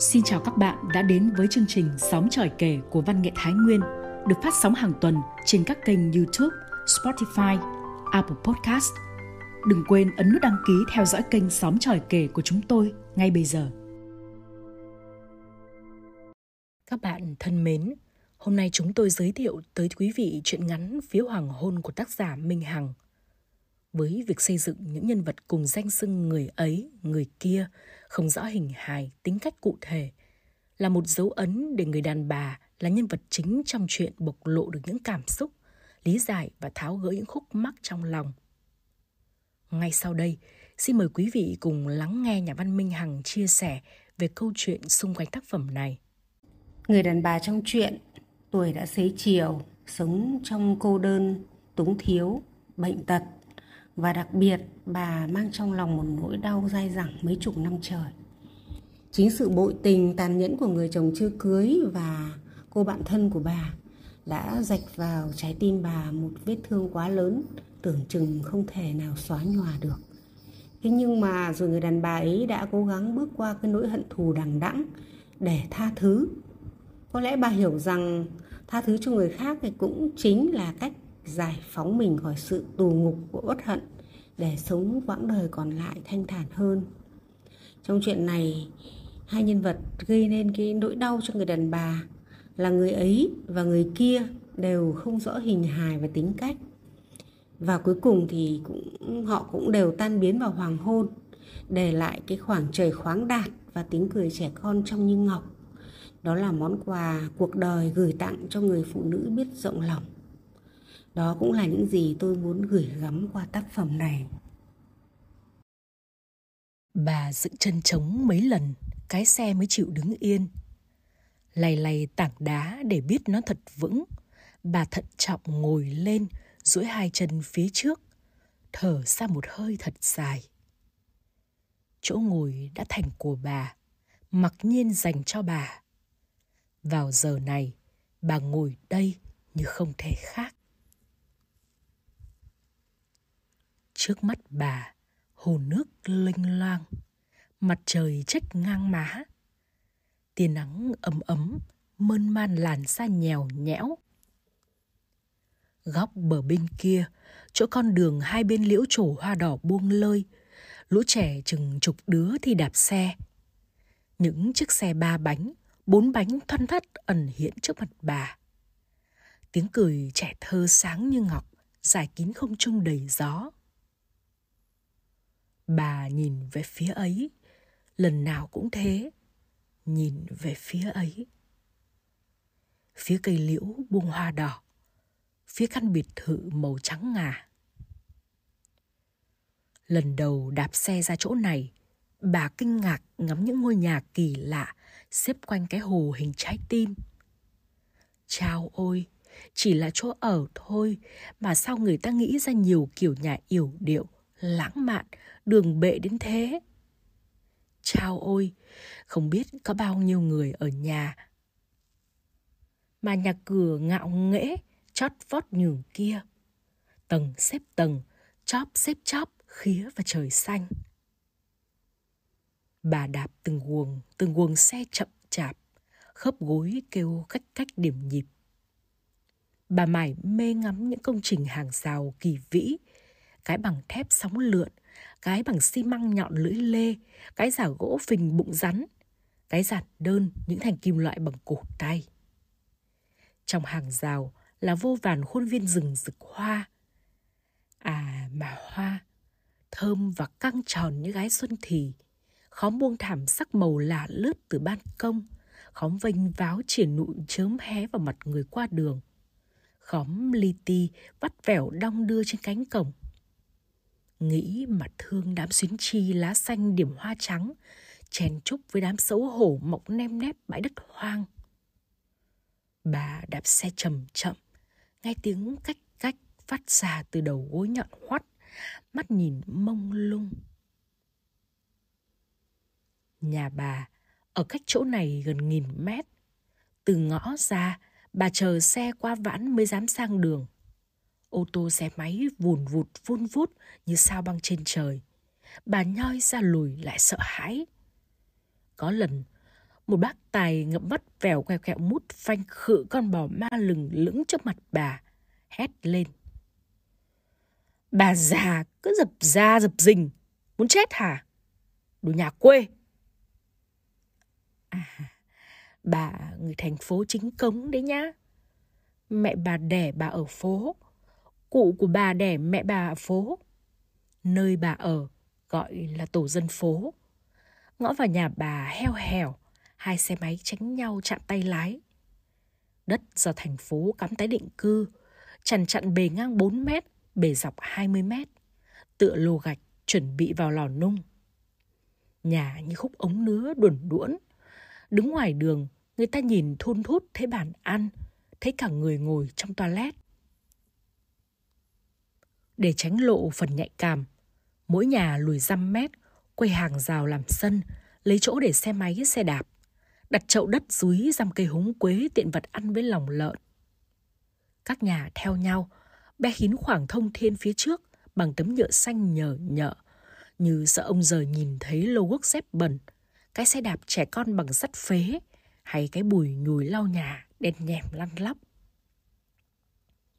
Xin chào các bạn đã đến với chương trình Sóng tròi kể của Văn nghệ Thái Nguyên được phát sóng hàng tuần trên các kênh YouTube, Spotify, Apple Podcast. Đừng quên ấn nút đăng ký theo dõi kênh Sóng tròi kể của chúng tôi ngay bây giờ. Các bạn thân mến, hôm nay chúng tôi giới thiệu tới quý vị truyện ngắn Phía Hoàng hôn của tác giả Minh Hằng. Với việc xây dựng những nhân vật cùng danh xưng người ấy, người kia, không rõ hình hài, tính cách cụ thể, là một dấu ấn để người đàn bà là nhân vật chính trong chuyện bộc lộ được những cảm xúc, lý giải và tháo gỡ những khúc mắc trong lòng. Ngay sau đây, xin mời quý vị cùng lắng nghe nhà văn Minh Hằng chia sẻ về câu chuyện xung quanh tác phẩm này. Người đàn bà trong chuyện, tuổi đã xế chiều, sống trong cô đơn, túng thiếu, bệnh tật và đặc biệt, bà mang trong lòng một nỗi đau dai dẳng mấy chục năm trời. Chính sự bội tình tàn nhẫn của người chồng chưa cưới và cô bạn thân của bà đã rạch vào trái tim bà một vết thương quá lớn, tưởng chừng không thể nào xóa nhòa được. Thế nhưng mà rồi người đàn bà ấy đã cố gắng bước qua cái nỗi hận thù đằng đẵng để tha thứ. Có lẽ bà hiểu rằng tha thứ cho người khác thì cũng chính là cách giải phóng mình khỏi sự tù ngục của uất hận để sống quãng đời còn lại thanh thản hơn. Trong chuyện này, hai nhân vật gây nên cái nỗi đau cho người đàn bà là người ấy và người kia đều không rõ hình hài và tính cách. Và cuối cùng thì cũng họ cũng đều tan biến vào hoàng hôn, để lại cái khoảng trời khoáng đạt và tiếng cười trẻ con trong như ngọc. Đó là món quà cuộc đời gửi tặng cho người phụ nữ biết rộng lòng. Đó cũng là những gì tôi muốn gửi gắm qua tác phẩm này. Bà dựng chân trống mấy lần, cái xe mới chịu đứng yên. Lầy lầy tảng đá để biết nó thật vững. Bà thận trọng ngồi lên, duỗi hai chân phía trước, thở ra một hơi thật dài. Chỗ ngồi đã thành của bà, mặc nhiên dành cho bà. Vào giờ này, bà ngồi đây như không thể khác. Trước mắt bà, hồ nước linh loang, mặt trời trách ngang má. Tia nắng ấm ấm, mơn man làn xa nhèo nhẽo. Góc bờ bên kia, chỗ con đường hai bên liễu trổ hoa đỏ buông lơi, lũ trẻ chừng chục đứa thì đạp xe. Những chiếc xe ba bánh, bốn bánh thoăn thắt ẩn hiện trước mặt bà. Tiếng cười trẻ thơ sáng như ngọc, dài kín không trung đầy gió. Bà nhìn về phía ấy, lần nào cũng thế, nhìn về phía ấy. Phía cây liễu buông hoa đỏ, phía căn biệt thự màu trắng ngà. Lần đầu đạp xe ra chỗ này, bà kinh ngạc ngắm những ngôi nhà kỳ lạ xếp quanh cái hồ hình trái tim. chao ôi, chỉ là chỗ ở thôi mà sao người ta nghĩ ra nhiều kiểu nhà yểu điệu, lãng mạn, đường bệ đến thế. Chao ôi, không biết có bao nhiêu người ở nhà. Mà nhà cửa ngạo nghễ, chót vót nhường kia. Tầng xếp tầng, chóp xếp chóp, khía và trời xanh. Bà đạp từng guồng từng guồng xe chậm chạp, khớp gối kêu cách cách điểm nhịp. Bà mải mê ngắm những công trình hàng rào kỳ vĩ cái bằng thép sóng lượn cái bằng xi măng nhọn lưỡi lê, cái giả gỗ phình bụng rắn, cái giản đơn những thành kim loại bằng cổ tay. Trong hàng rào là vô vàn khuôn viên rừng rực hoa. À mà hoa, thơm và căng tròn như gái xuân thì, khóm buông thảm sắc màu lạ lướt từ ban công, khóm vênh váo triển nụ chớm hé vào mặt người qua đường. Khóm li ti vắt vẻo đong đưa trên cánh cổng, Nghĩ mà thương đám xuyến chi lá xanh điểm hoa trắng, chèn chúc với đám xấu hổ mọc nem nép bãi đất hoang. Bà đạp xe chậm chậm, nghe tiếng cách cách phát ra từ đầu gối nhọn hoắt, mắt nhìn mông lung. Nhà bà ở cách chỗ này gần nghìn mét. Từ ngõ ra, bà chờ xe qua vãn mới dám sang đường ô tô xe máy vùn vụt vun vút như sao băng trên trời. Bà nhoi ra lùi lại sợ hãi. Có lần, Một bác tài ngậm mắt vèo quẹo quẹo mút phanh khự con bò ma lừng lững trước mặt bà, hét lên. Bà già cứ dập ra dập dình, muốn chết hả? Đồ nhà quê. À, bà người thành phố chính cống đấy nhá. Mẹ bà đẻ bà ở phố, cụ của bà đẻ mẹ bà ở phố. Nơi bà ở gọi là tổ dân phố. Ngõ vào nhà bà heo hẻo, hai xe máy tránh nhau chạm tay lái. Đất do thành phố cắm tái định cư, chằn chặn bề ngang 4 mét, bề dọc 20 mét, tựa lô gạch chuẩn bị vào lò nung. Nhà như khúc ống nứa đuẩn đuỗn. Đứng ngoài đường, người ta nhìn thun thút thấy bàn ăn, thấy cả người ngồi trong toilet. Để tránh lộ phần nhạy cảm, mỗi nhà lùi dăm mét, quay hàng rào làm sân, lấy chỗ để xe máy, xe đạp, đặt chậu đất dưới răm cây húng quế tiện vật ăn với lòng lợn. Các nhà theo nhau, bé hín khoảng thông thiên phía trước bằng tấm nhựa xanh nhờ nhợ, như sợ ông giờ nhìn thấy lô quốc dép bẩn, cái xe đạp trẻ con bằng sắt phế, hay cái bùi nhùi lau nhà đen nhèm lăn lóc.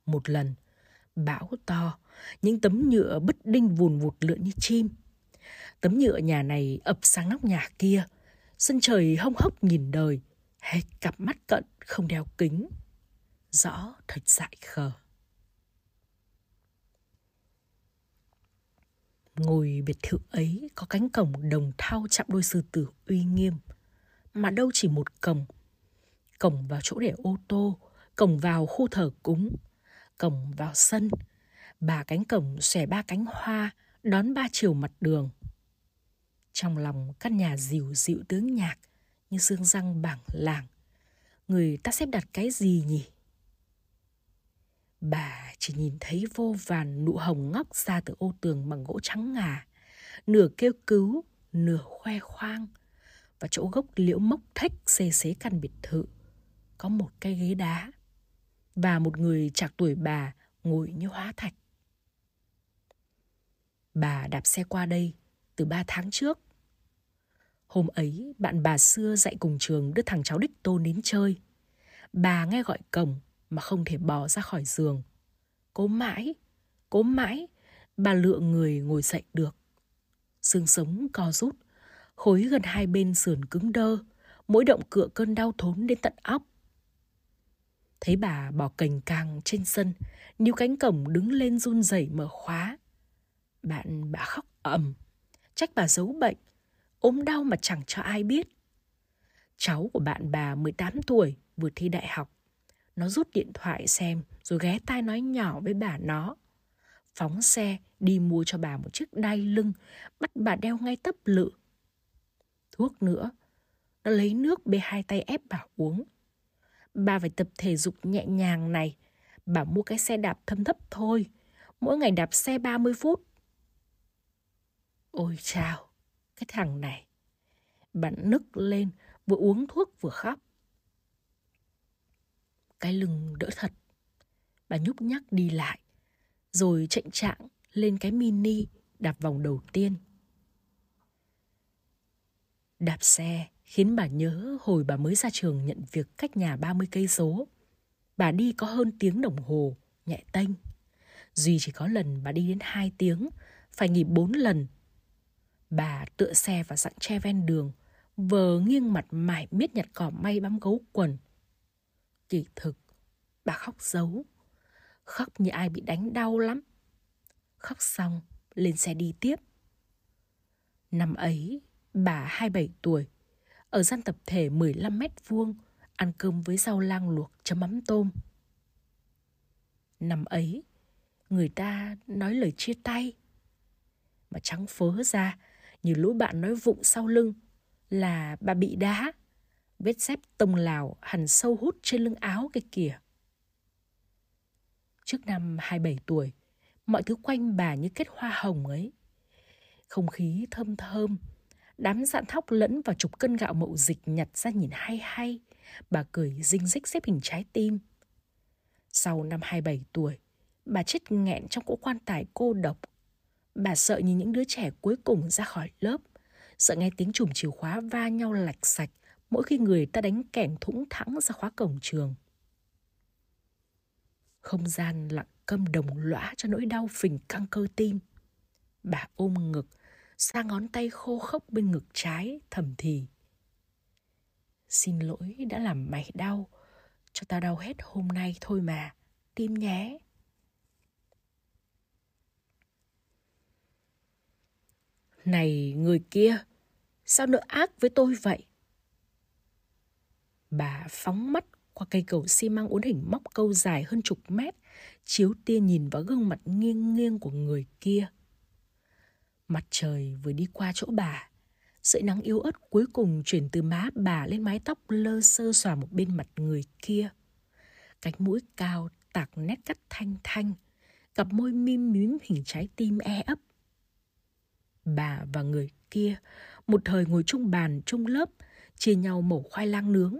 Một lần, bão to, những tấm nhựa bứt đinh vùn vụt lượn như chim. Tấm nhựa nhà này ập sang nóc nhà kia, sân trời hông hốc nhìn đời, hết cặp mắt cận không đeo kính. Rõ thật dại khờ. Ngồi biệt thự ấy có cánh cổng đồng thau chạm đôi sư tử uy nghiêm, mà đâu chỉ một cổng. Cổng vào chỗ để ô tô, cổng vào khu thờ cúng, cổng vào sân, bà cánh cổng xòe ba cánh hoa đón ba chiều mặt đường. Trong lòng căn nhà dịu dịu tướng nhạc như xương răng bảng làng. Người ta xếp đặt cái gì nhỉ? Bà chỉ nhìn thấy vô vàn nụ hồng ngóc ra từ ô tường bằng gỗ trắng ngà, nửa kêu cứu, nửa khoe khoang. Và chỗ gốc liễu mốc thách xê xế căn biệt thự, có một cái ghế đá. Và một người chạc tuổi bà ngồi như hóa thạch. Bà đạp xe qua đây từ ba tháng trước. Hôm ấy, bạn bà xưa dạy cùng trường đưa thằng cháu đích tôn đến chơi. Bà nghe gọi cổng mà không thể bỏ ra khỏi giường. Cố mãi, cố mãi, bà lựa người ngồi dậy được. Xương sống co rút, khối gần hai bên sườn cứng đơ, mỗi động cựa cơn đau thốn đến tận óc. Thấy bà bỏ cành càng trên sân, níu cánh cổng đứng lên run rẩy mở khóa. Bạn bà khóc ầm, trách bà giấu bệnh, ốm đau mà chẳng cho ai biết. Cháu của bạn bà 18 tuổi vừa thi đại học. Nó rút điện thoại xem rồi ghé tai nói nhỏ với bà nó. Phóng xe đi mua cho bà một chiếc đai lưng, bắt bà đeo ngay tấp lự. Thuốc nữa, nó lấy nước bê hai tay ép bà uống. Bà phải tập thể dục nhẹ nhàng này. Bà mua cái xe đạp thâm thấp thôi. Mỗi ngày đạp xe 30 phút. Ôi chào, cái thằng này. Bà nức lên, vừa uống thuốc vừa khóc. Cái lưng đỡ thật. Bà nhúc nhắc đi lại, rồi chạy trạng lên cái mini đạp vòng đầu tiên. Đạp xe khiến bà nhớ hồi bà mới ra trường nhận việc cách nhà 30 cây số. Bà đi có hơn tiếng đồng hồ, nhẹ tênh. Duy chỉ có lần bà đi đến 2 tiếng, phải nghỉ 4 lần. Bà tựa xe vào dặng tre ven đường, vờ nghiêng mặt mải miết nhặt cỏ may bám gấu quần. Kỳ thực, bà khóc giấu. Khóc như ai bị đánh đau lắm. Khóc xong, lên xe đi tiếp. Năm ấy, bà 27 tuổi, ở gian tập thể 15 mét vuông, ăn cơm với rau lang luộc chấm mắm tôm. Năm ấy, người ta nói lời chia tay. Mà trắng phớ ra, như lũ bạn nói vụng sau lưng, là bà bị đá. Vết dép tông lào hẳn sâu hút trên lưng áo cái kìa. Trước năm 27 tuổi, mọi thứ quanh bà như kết hoa hồng ấy. Không khí thơm thơm, đám dạn thóc lẫn vào chục cân gạo mậu dịch nhặt ra nhìn hay hay. Bà cười rinh rích xếp hình trái tim. Sau năm 27 tuổi, bà chết nghẹn trong cỗ quan tài cô độc. Bà sợ nhìn những đứa trẻ cuối cùng ra khỏi lớp, sợ nghe tiếng chùm chìa khóa va nhau lạch sạch, mỗi khi người ta đánh kẻng thủng thẳng ra khóa cổng trường. Không gian lặng câm đồng lõa cho nỗi đau phình căng cơ tim. Bà ôm ngực, xa ngón tay khô khốc bên ngực trái, thầm thì. Xin lỗi đã làm mày đau, cho tao đau hết hôm nay thôi mà, tim nhé. Này người kia, sao nỡ ác với tôi vậy? Bà phóng mắt qua cây cầu xi măng uốn hình móc câu dài hơn chục mét, chiếu tia nhìn vào gương mặt nghiêng nghiêng của người kia. Mặt trời vừa đi qua chỗ bà, sợi nắng yếu ớt cuối cùng chuyển từ má bà lên mái tóc lơ sơ xòa một bên mặt người kia. Cánh mũi cao tạc nét cắt thanh thanh, cặp môi mim mím hình trái tim e ấp. Bà và người kia một thời ngồi chung bàn chung lớp, chia nhau mổ khoai lang nướng.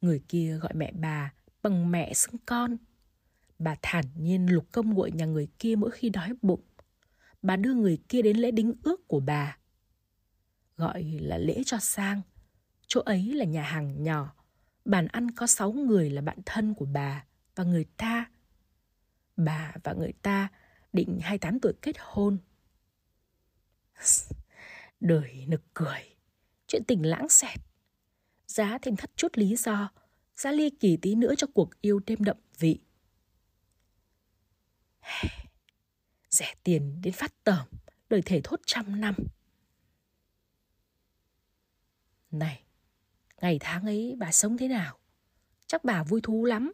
Người kia gọi mẹ bà bằng mẹ xưng con. Bà thản nhiên lục công nguội nhà người kia mỗi khi đói bụng. Bà đưa người kia đến lễ đính ước của bà. Gọi là lễ cho sang. Chỗ ấy là nhà hàng nhỏ. Bàn ăn có sáu người là bạn thân của bà và người ta. Bà và người ta định 28 tuổi kết hôn. Đời nực cười. Chuyện tình lãng xẹt giá thêm thắt chút lý do, giá ly kỳ tí nữa cho cuộc yêu thêm đậm vị. Rẻ tiền đến phát tởm, đời thể thốt trăm năm. Này, ngày tháng ấy bà sống thế nào? Chắc bà vui thú lắm.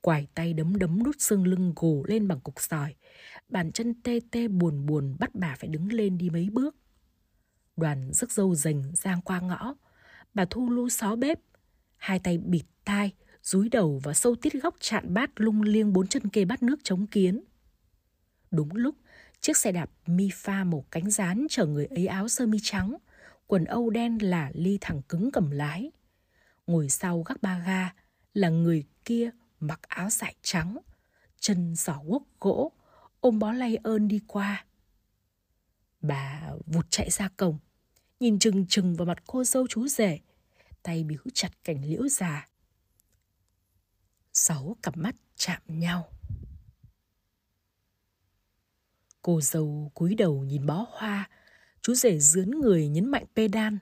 Quải tay đấm đấm đút xương lưng gồ lên bằng cục sỏi. Bàn chân tê tê buồn buồn bắt bà phải đứng lên đi mấy bước. Đoàn rước dâu rành giang qua ngõ. Bà Thu lu xó bếp, hai tay bịt tai, rúi đầu và sâu tít góc chạn bát lung liêng bốn chân kê bát nước chống kiến. Đúng lúc, chiếc xe đạp mi pha màu cánh rán chở người ấy áo sơ mi trắng, quần âu đen là ly thẳng cứng cầm lái. Ngồi sau gác ba ga là người kia mặc áo sải trắng, chân giỏ guốc gỗ, ôm bó lay ơn đi qua. Bà vụt chạy ra cổng, nhìn chừng chừng vào mặt cô dâu chú rể, tay biếu chặt cảnh liễu già. Sáu cặp mắt chạm nhau. Cô dâu cúi đầu nhìn bó hoa, chú rể dướn người nhấn mạnh pedal.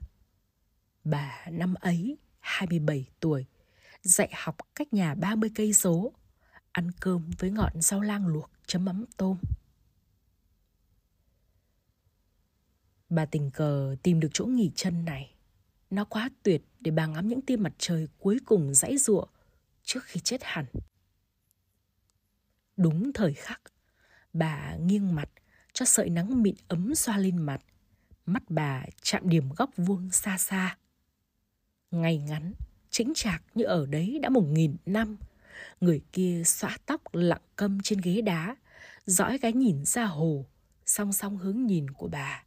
Bà năm ấy, 27 tuổi, dạy học cách nhà 30 cây số, ăn cơm với ngọn rau lang luộc chấm mắm tôm. Bà tình cờ tìm được chỗ nghỉ chân này. Nó quá tuyệt để bà ngắm những tia mặt trời cuối cùng dãy ruộng trước khi chết hẳn. Đúng thời khắc, bà nghiêng mặt cho sợi nắng mịn ấm xoa lên mặt. Mắt bà chạm điểm góc vuông xa xa. Ngày ngắn, chính chạc như ở đấy đã một nghìn năm. Người kia xõa tóc lặng câm trên ghế đá, dõi cái nhìn ra hồ, song song hướng nhìn của bà.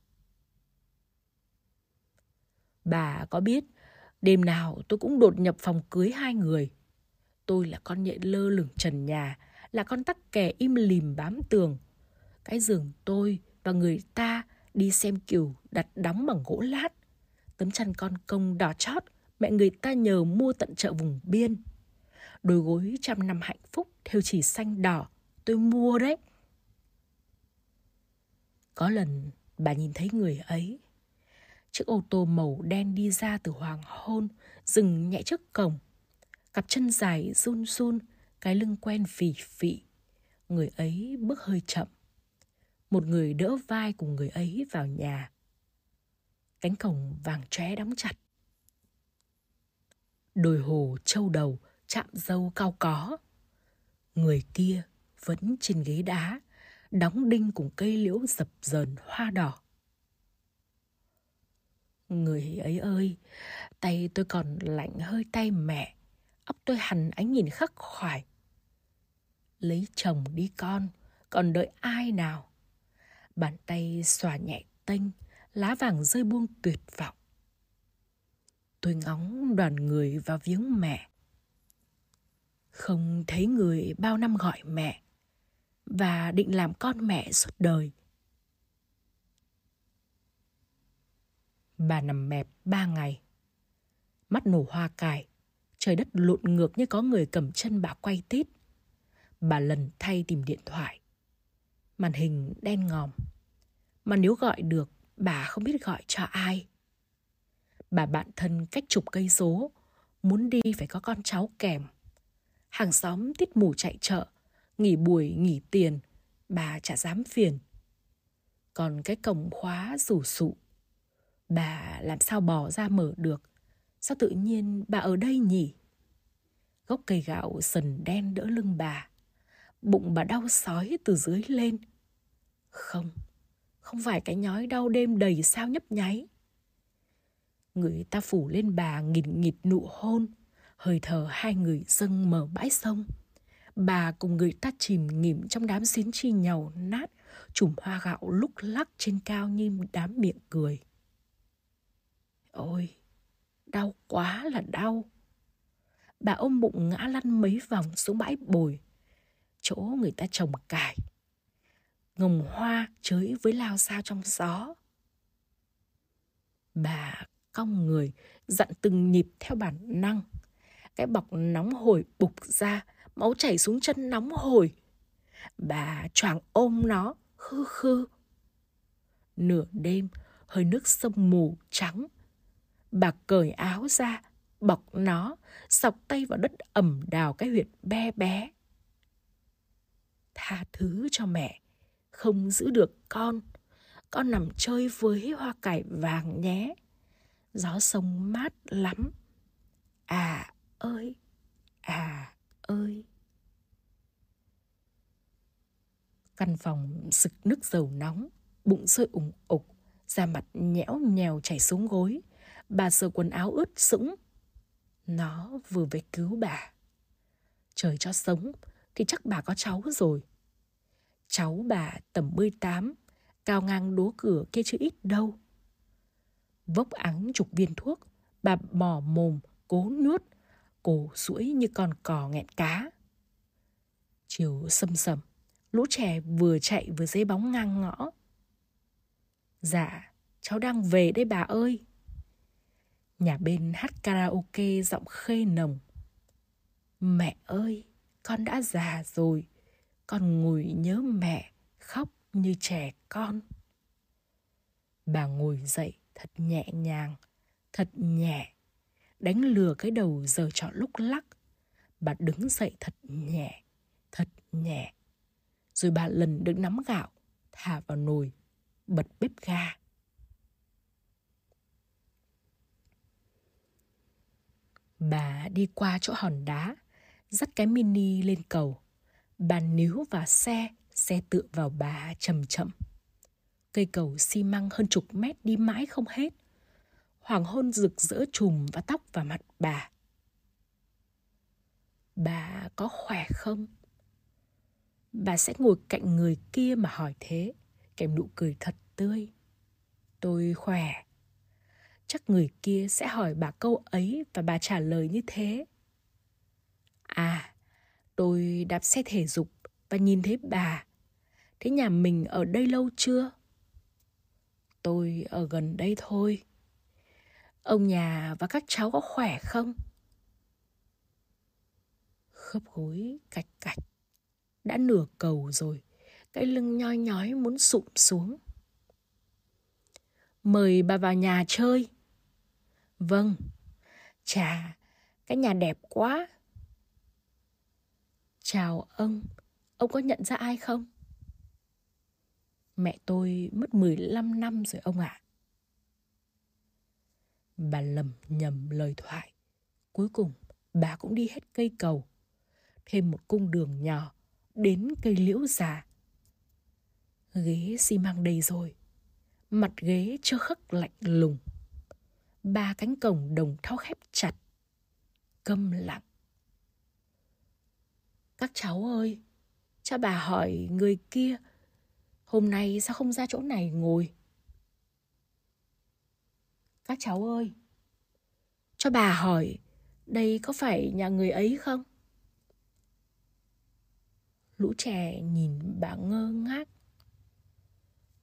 Bà có biết, đêm nào tôi cũng đột nhập phòng cưới hai người. Tôi là con nhện lơ lửng trần nhà, là con tắc kè im lìm bám tường. Cái giường tôi và người ta đi xem kiều đặt đóng bằng gỗ lát. Tấm chăn con công đỏ chót, mẹ người ta nhờ mua tận chợ vùng biên. Đôi gối trăm năm hạnh phúc theo chỉ xanh đỏ, tôi mua đấy. Có lần bà nhìn thấy người ấy Chiếc ô tô màu đen đi ra từ hoàng hôn, dừng nhẹ trước cổng. Cặp chân dài run run, cái lưng quen phì phì. Người ấy bước hơi chậm. Một người đỡ vai cùng người ấy vào nhà. Cánh cổng vàng tróe đóng chặt. Đồi hồ trâu đầu, chạm dâu cao có. Người kia vẫn trên ghế đá, đóng đinh cùng cây liễu dập dờn hoa đỏ. Người ấy ơi, tay tôi còn lạnh hơi tay mẹ, óc tôi hằn ánh nhìn khắc khoải. Lấy chồng đi con, còn đợi ai nào? Bàn tay xòa nhẹ tênh, lá vàng rơi buông tuyệt vọng. Tôi ngóng đoàn người vào viếng mẹ. Không thấy người bao năm gọi mẹ và định làm con mẹ suốt đời. Bà nằm mẹp ba ngày. Mắt nổ hoa cải, trời đất lộn ngược như có người cầm chân bà quay tít. Bà lần thay tìm điện thoại. Màn hình đen ngòm. Mà nếu gọi được, bà không biết gọi cho ai. Bà bạn thân cách chục cây số, muốn đi phải có con cháu kèm. Hàng xóm tít mù chạy chợ, nghỉ buổi nghỉ tiền, bà chả dám phiền. Còn cái cổng khóa rủ sụ, bà làm sao bỏ ra mở được, sao tự nhiên bà ở đây nhỉ? Gốc cây gạo sần đen đỡ lưng bà, bụng bà đau sói từ dưới lên. Không, không phải cái nhói đau đêm đầy sao nhấp nháy. Người ta phủ lên bà nghìn nghịt nụ hôn, hơi thở hai người dâng mở bãi sông. Bà cùng người ta chìm nghỉm trong đám xín chi nhàu nát, chùm hoa gạo lúc lắc trên cao như đám miệng cười. Ôi, đau quá là đau. Bà ôm bụng ngã lăn mấy vòng xuống bãi bồi, chỗ người ta trồng cải. Ngồng hoa chới với lao sao trong gió. Bà cong người, dặn từng nhịp theo bản năng. Cái bọc nóng hổi bục ra, máu chảy xuống chân nóng hổi. Bà choàng ôm nó, khư khư. Nửa đêm, hơi nước sông mù trắng. Bà cởi áo ra, bọc nó, sọc tay vào đất ẩm đào cái huyệt bé bé. Tha thứ cho mẹ, không giữ được con. Con nằm chơi với hoa cải vàng nhé. Gió sông mát lắm. À ơi, à ơi. Căn phòng sực nước dầu nóng, bụng sôi ủng ục, da mặt nhẽo nhèo chảy xuống gối. Bà sờ quần áo ướt sũng. Nó vừa về cứu bà. Trời cho sống thì chắc bà có cháu rồi. Cháu bà tầm 18, cao ngang đố cửa kia chứ ít đâu. Vốc ắng chục viên thuốc, bà mò mồm, cố nuốt, cổ suỗi như con cò nghẹn cá. Chiều sầm sầm, lũ trẻ vừa chạy vừa dây bóng ngang ngõ. Dạ, cháu đang về đây bà ơi. Nhà bên hát karaoke giọng khê nồng. Mẹ ơi, con đã già rồi, con ngồi nhớ mẹ, khóc như trẻ con. Bà ngồi dậy thật nhẹ nhàng, thật nhẹ, đánh lừa cái đầu giờ trọ lúc lắc. Bà đứng dậy thật nhẹ, thật nhẹ. Rồi bà lần được nắm gạo, thả vào nồi, bật bếp ga. Bà đi qua chỗ hòn đá, dắt cái mini lên cầu. Bà níu vào xe, xe tựa vào bà chậm chậm. Cây cầu xi măng hơn chục mét đi mãi không hết. Hoàng hôn rực rỡ trùm và tóc vào mặt bà. Bà có khỏe không? Bà sẽ ngồi cạnh người kia mà hỏi thế, kèm nụ cười thật tươi. Tôi khỏe. Chắc người kia sẽ hỏi bà câu ấy và bà trả lời như thế. À, tôi đạp xe thể dục và nhìn thấy bà. Thế nhà mình ở đây lâu chưa? Tôi ở gần đây thôi. Ông nhà và các cháu có khỏe không? Khớp gối cạch cạch. Đã nửa cầu rồi, cái lưng nhoi nhói muốn sụm xuống. Mời bà vào nhà chơi. Vâng. Chà, cái nhà đẹp quá. Chào ông, ông có nhận ra ai không? Mẹ tôi mất 15 năm rồi ông ạ. À. Bà lầm nhầm lời thoại. Cuối cùng, bà cũng đi hết cây cầu. Thêm một cung đường nhỏ, đến cây liễu già. Ghế xi măng đầy rồi. Mặt ghế trơ khắc lạnh lùng. Ba cánh cổng đồng thau khép chặt. Câm lặng. Các cháu ơi, cha bà hỏi người kia Hôm nay sao không ra chỗ này ngồi? Các cháu ơi, cho bà hỏi, đây có phải nhà người ấy không? Lũ trẻ nhìn bà ngơ ngác.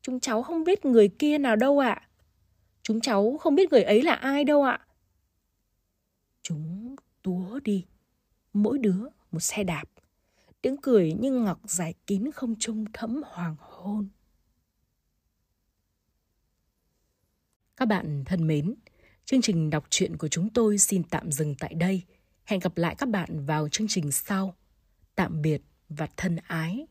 Chúng cháu không biết người kia nào đâu ạ. À. Chúng cháu không biết người ấy là ai đâu ạ. Chúng túa đi, mỗi đứa một xe đạp. Tiếng cười như ngọc dài kín không trung thẫm hoàng hôn. Các bạn thân mến, chương trình đọc truyện của chúng tôi xin tạm dừng tại đây. Hẹn gặp lại các bạn vào chương trình sau. Tạm biệt và thân ái.